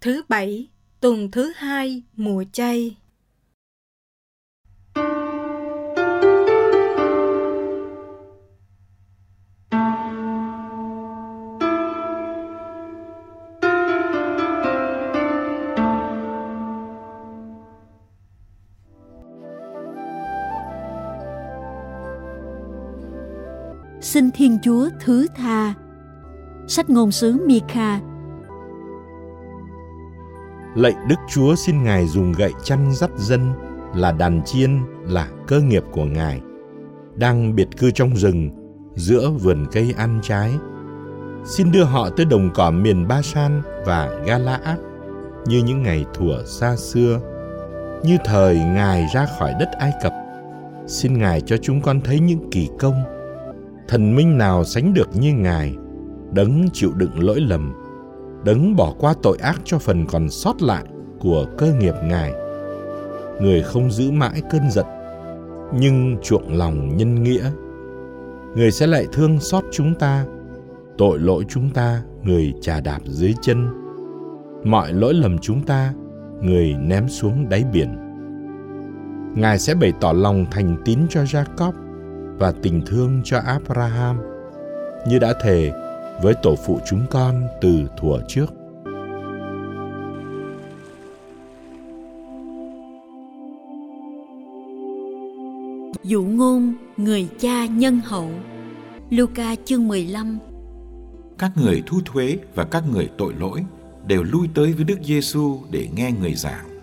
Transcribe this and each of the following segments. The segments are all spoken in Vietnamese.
Thứ bảy, tuần thứ hai, mùa chay. xin Thiên Chúa thứ tha. Sách ngôn sứ Mika Lạy Đức Chúa xin Ngài dùng gậy chăn dắt dân là đàn chiên là cơ nghiệp của Ngài đang biệt cư trong rừng giữa vườn cây ăn trái. Xin đưa họ tới đồng cỏ miền Ba San và Galaad như những ngày thuở xa xưa, như thời Ngài ra khỏi đất Ai Cập. Xin Ngài cho chúng con thấy những kỳ công thần minh nào sánh được như ngài đấng chịu đựng lỗi lầm đấng bỏ qua tội ác cho phần còn sót lại của cơ nghiệp ngài. Người không giữ mãi cơn giận, nhưng chuộng lòng nhân nghĩa. Người sẽ lại thương xót chúng ta, tội lỗi chúng ta, người trà đạp dưới chân. Mọi lỗi lầm chúng ta, người ném xuống đáy biển. Ngài sẽ bày tỏ lòng thành tín cho jacob và tình thương cho Abraham, như đã thề với tổ phụ chúng con từ thuở trước. Dụ ngôn người cha nhân hậu Luca chương 15 Các người thu thuế và các người tội lỗi đều lui tới với Đức Giêsu để nghe người giảng.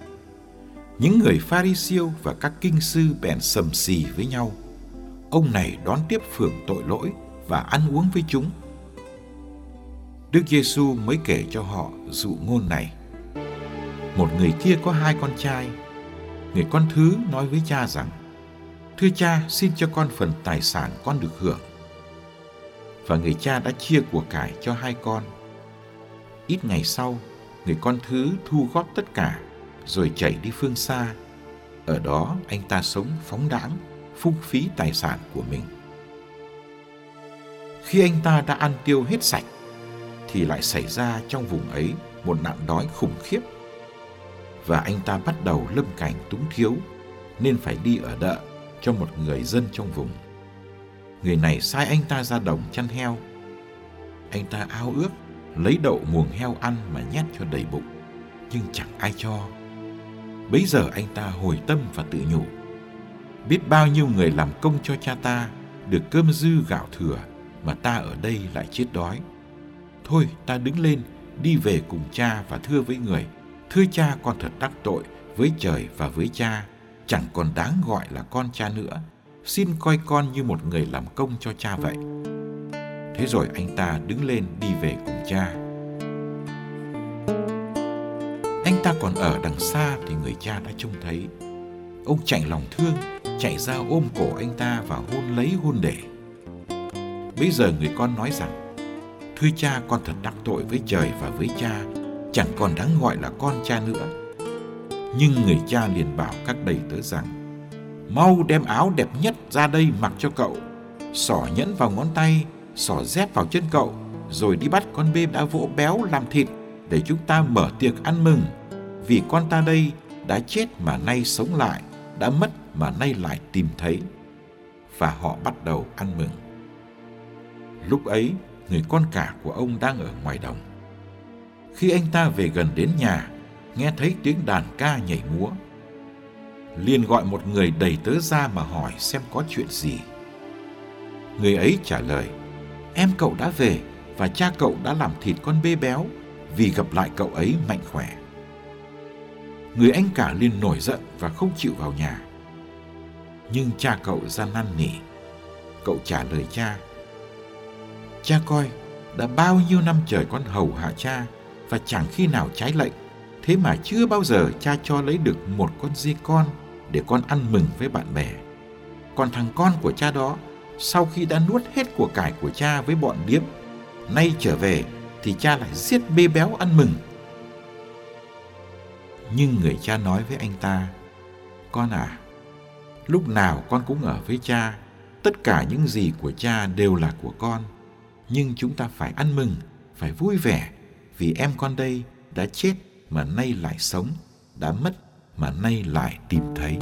Những người Pharisêu và các kinh sư bèn sầm xì với nhau – ông này đón tiếp phường tội lỗi và ăn uống với chúng. Đức Giêsu mới kể cho họ dụ ngôn này. Một người kia có hai con trai. Người con thứ nói với cha rằng, Thưa cha, xin cho con phần tài sản con được hưởng. Và người cha đã chia của cải cho hai con. Ít ngày sau, người con thứ thu góp tất cả, rồi chạy đi phương xa. Ở đó anh ta sống phóng đãng phung phí tài sản của mình. Khi anh ta đã ăn tiêu hết sạch, thì lại xảy ra trong vùng ấy một nạn đói khủng khiếp. Và anh ta bắt đầu lâm cảnh túng thiếu, nên phải đi ở đợ cho một người dân trong vùng. Người này sai anh ta ra đồng chăn heo. Anh ta ao ước lấy đậu muồng heo ăn mà nhét cho đầy bụng, nhưng chẳng ai cho. Bấy giờ anh ta hồi tâm và tự nhủ biết bao nhiêu người làm công cho cha ta được cơm dư gạo thừa mà ta ở đây lại chết đói. Thôi ta đứng lên, đi về cùng cha và thưa với người, thưa cha con thật đắc tội với trời và với cha, chẳng còn đáng gọi là con cha nữa. Xin coi con như một người làm công cho cha vậy. Thế rồi anh ta đứng lên đi về cùng cha. Anh ta còn ở đằng xa thì người cha đã trông thấy. Ông chạy lòng thương chạy ra ôm cổ anh ta và hôn lấy hôn để. Bây giờ người con nói rằng, Thưa cha con thật đắc tội với trời và với cha, chẳng còn đáng gọi là con cha nữa. Nhưng người cha liền bảo các đầy tớ rằng, Mau đem áo đẹp nhất ra đây mặc cho cậu, xỏ nhẫn vào ngón tay, xỏ dép vào chân cậu, rồi đi bắt con bê đã vỗ béo làm thịt để chúng ta mở tiệc ăn mừng. Vì con ta đây đã chết mà nay sống lại, đã mất mà nay lại tìm thấy và họ bắt đầu ăn mừng. Lúc ấy, người con cả của ông đang ở ngoài đồng. Khi anh ta về gần đến nhà, nghe thấy tiếng đàn ca nhảy múa. liền gọi một người đầy tớ ra mà hỏi xem có chuyện gì. Người ấy trả lời, em cậu đã về và cha cậu đã làm thịt con bê béo vì gặp lại cậu ấy mạnh khỏe. Người anh cả liền nổi giận và không chịu vào nhà nhưng cha cậu ra năn nỉ cậu trả lời cha cha coi đã bao nhiêu năm trời con hầu hạ cha và chẳng khi nào trái lệnh. Thế mà chưa bao giờ cha cho lấy được một con dê con để con ăn mừng với bạn bè. Còn thằng con của cha đó, sau khi đã nuốt hết của cải của cha với bọn điếm, nay trở về thì cha lại giết bê béo ăn mừng. Nhưng người cha nói với anh ta, con à lúc nào con cũng ở với cha, tất cả những gì của cha đều là của con nhưng chúng ta phải ăn mừng phải vui vẻ vì em con đây đã chết mà nay lại sống, đã mất mà nay lại tìm thấy.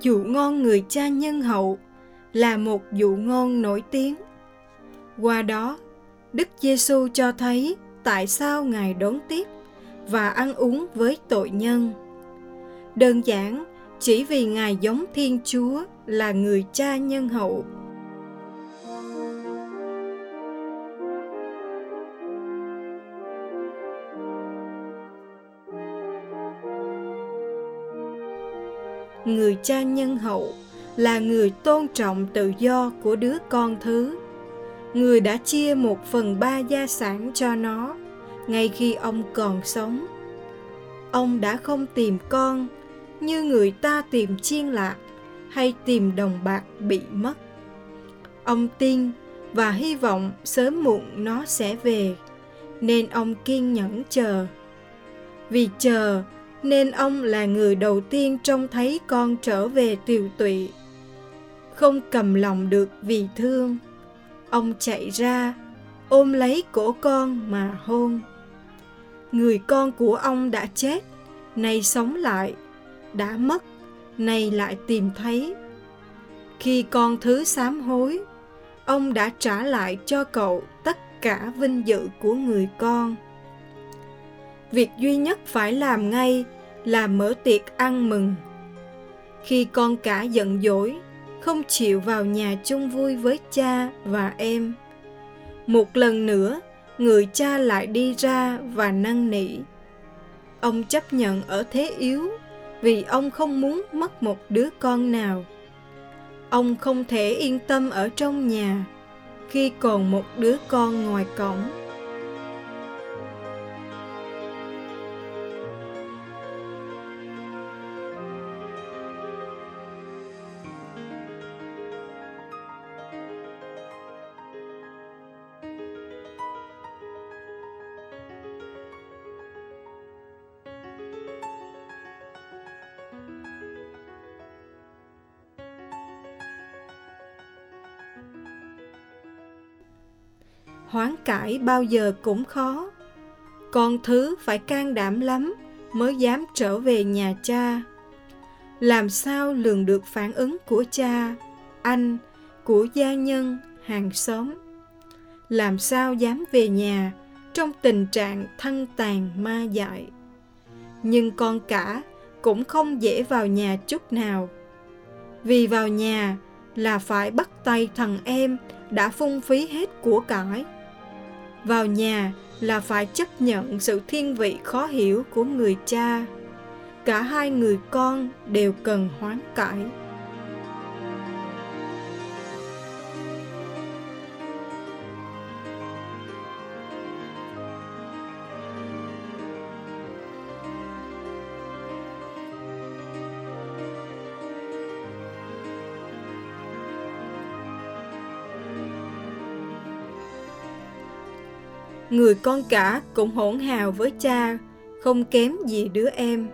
Dụ ngon người cha nhân hậu là một dụ ngôn nổi tiếng. Qua đó, Đức Giêsu cho thấy tại sao Ngài đón tiếp và ăn uống với tội nhân. Đơn giản chỉ vì Ngài giống Thiên Chúa là người cha nhân hậu. Người cha nhân hậu, là người tôn trọng tự do của đứa con thứ. Người đã chia một phần ba gia sản cho nó, ngay khi ông còn sống. Ông đã không tìm con, như người ta tìm chiên lạc hay tìm đồng bạc bị mất. Ông tin và hy vọng sớm muộn nó sẽ về, nên ông kiên nhẫn chờ. Vì chờ nên ông là người đầu tiên trông thấy con trở về tiều tụy. Không cầm lòng được vì thương, ông chạy ra, ôm lấy cổ con mà hôn. Người con của ông đã chết, nay sống lại, đã mất, nay lại tìm thấy. Khi con thứ sám hối, ông đã trả lại cho cậu tất cả vinh dự của người con việc duy nhất phải làm ngay là mở tiệc ăn mừng. Khi con cả giận dỗi, không chịu vào nhà chung vui với cha và em. Một lần nữa, người cha lại đi ra và năn nỉ. Ông chấp nhận ở thế yếu vì ông không muốn mất một đứa con nào. Ông không thể yên tâm ở trong nhà khi còn một đứa con ngoài cổng. Hoán cải bao giờ cũng khó. Con thứ phải can đảm lắm mới dám trở về nhà cha. Làm sao lường được phản ứng của cha, anh, của gia nhân, hàng xóm? Làm sao dám về nhà trong tình trạng thân tàn ma dại? Nhưng con cả cũng không dễ vào nhà chút nào. Vì vào nhà là phải bắt tay thằng em đã phung phí hết của cải vào nhà là phải chấp nhận sự thiên vị khó hiểu của người cha. Cả hai người con đều cần hoán cải. Người con cả cũng hỗn hào với cha, không kém gì đứa em.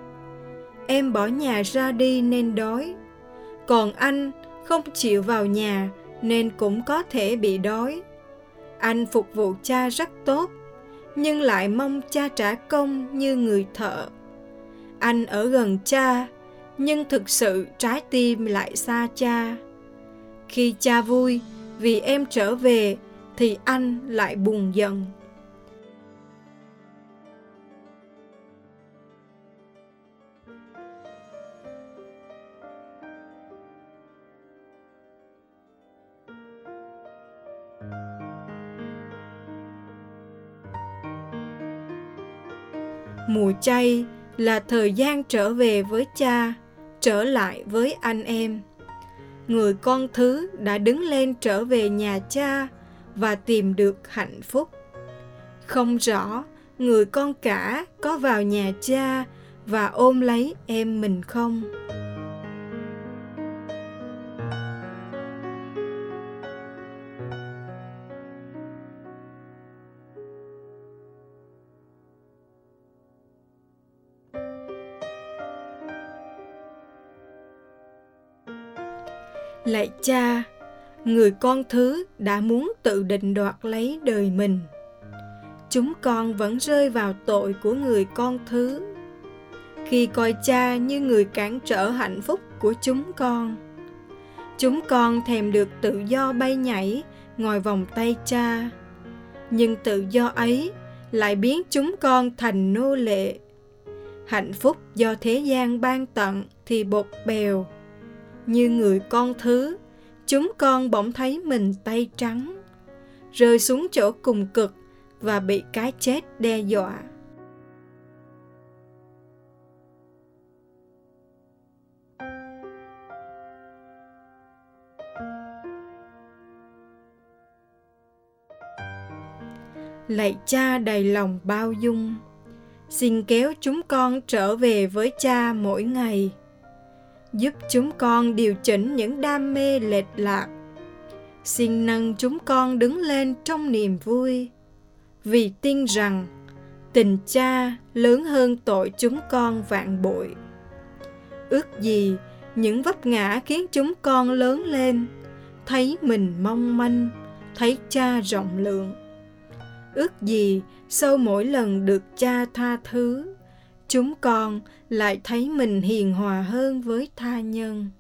Em bỏ nhà ra đi nên đói. Còn anh không chịu vào nhà nên cũng có thể bị đói. Anh phục vụ cha rất tốt, nhưng lại mong cha trả công như người thợ. Anh ở gần cha, nhưng thực sự trái tim lại xa cha. Khi cha vui vì em trở về thì anh lại buồn giận. Mùa chay là thời gian trở về với cha, trở lại với anh em. Người con thứ đã đứng lên trở về nhà cha và tìm được hạnh phúc. Không rõ người con cả có vào nhà cha và ôm lấy em mình không. Lạy cha, người con thứ đã muốn tự định đoạt lấy đời mình. Chúng con vẫn rơi vào tội của người con thứ. Khi coi cha như người cản trở hạnh phúc của chúng con chúng con thèm được tự do bay nhảy ngoài vòng tay cha. Nhưng tự do ấy lại biến chúng con thành nô lệ. Hạnh phúc do thế gian ban tặng thì bột bèo như người con thứ. Chúng con bỗng thấy mình tay trắng, rơi xuống chỗ cùng cực và bị cái chết đe dọa. Lạy cha đầy lòng bao dung, xin kéo chúng con trở về với cha mỗi ngày giúp chúng con điều chỉnh những đam mê lệch lạc. Xin nâng chúng con đứng lên trong niềm vui, vì tin rằng tình cha lớn hơn tội chúng con vạn bội. Ước gì những vấp ngã khiến chúng con lớn lên, thấy mình mong manh, thấy cha rộng lượng. Ước gì sau mỗi lần được cha tha thứ chúng con lại thấy mình hiền hòa hơn với tha nhân.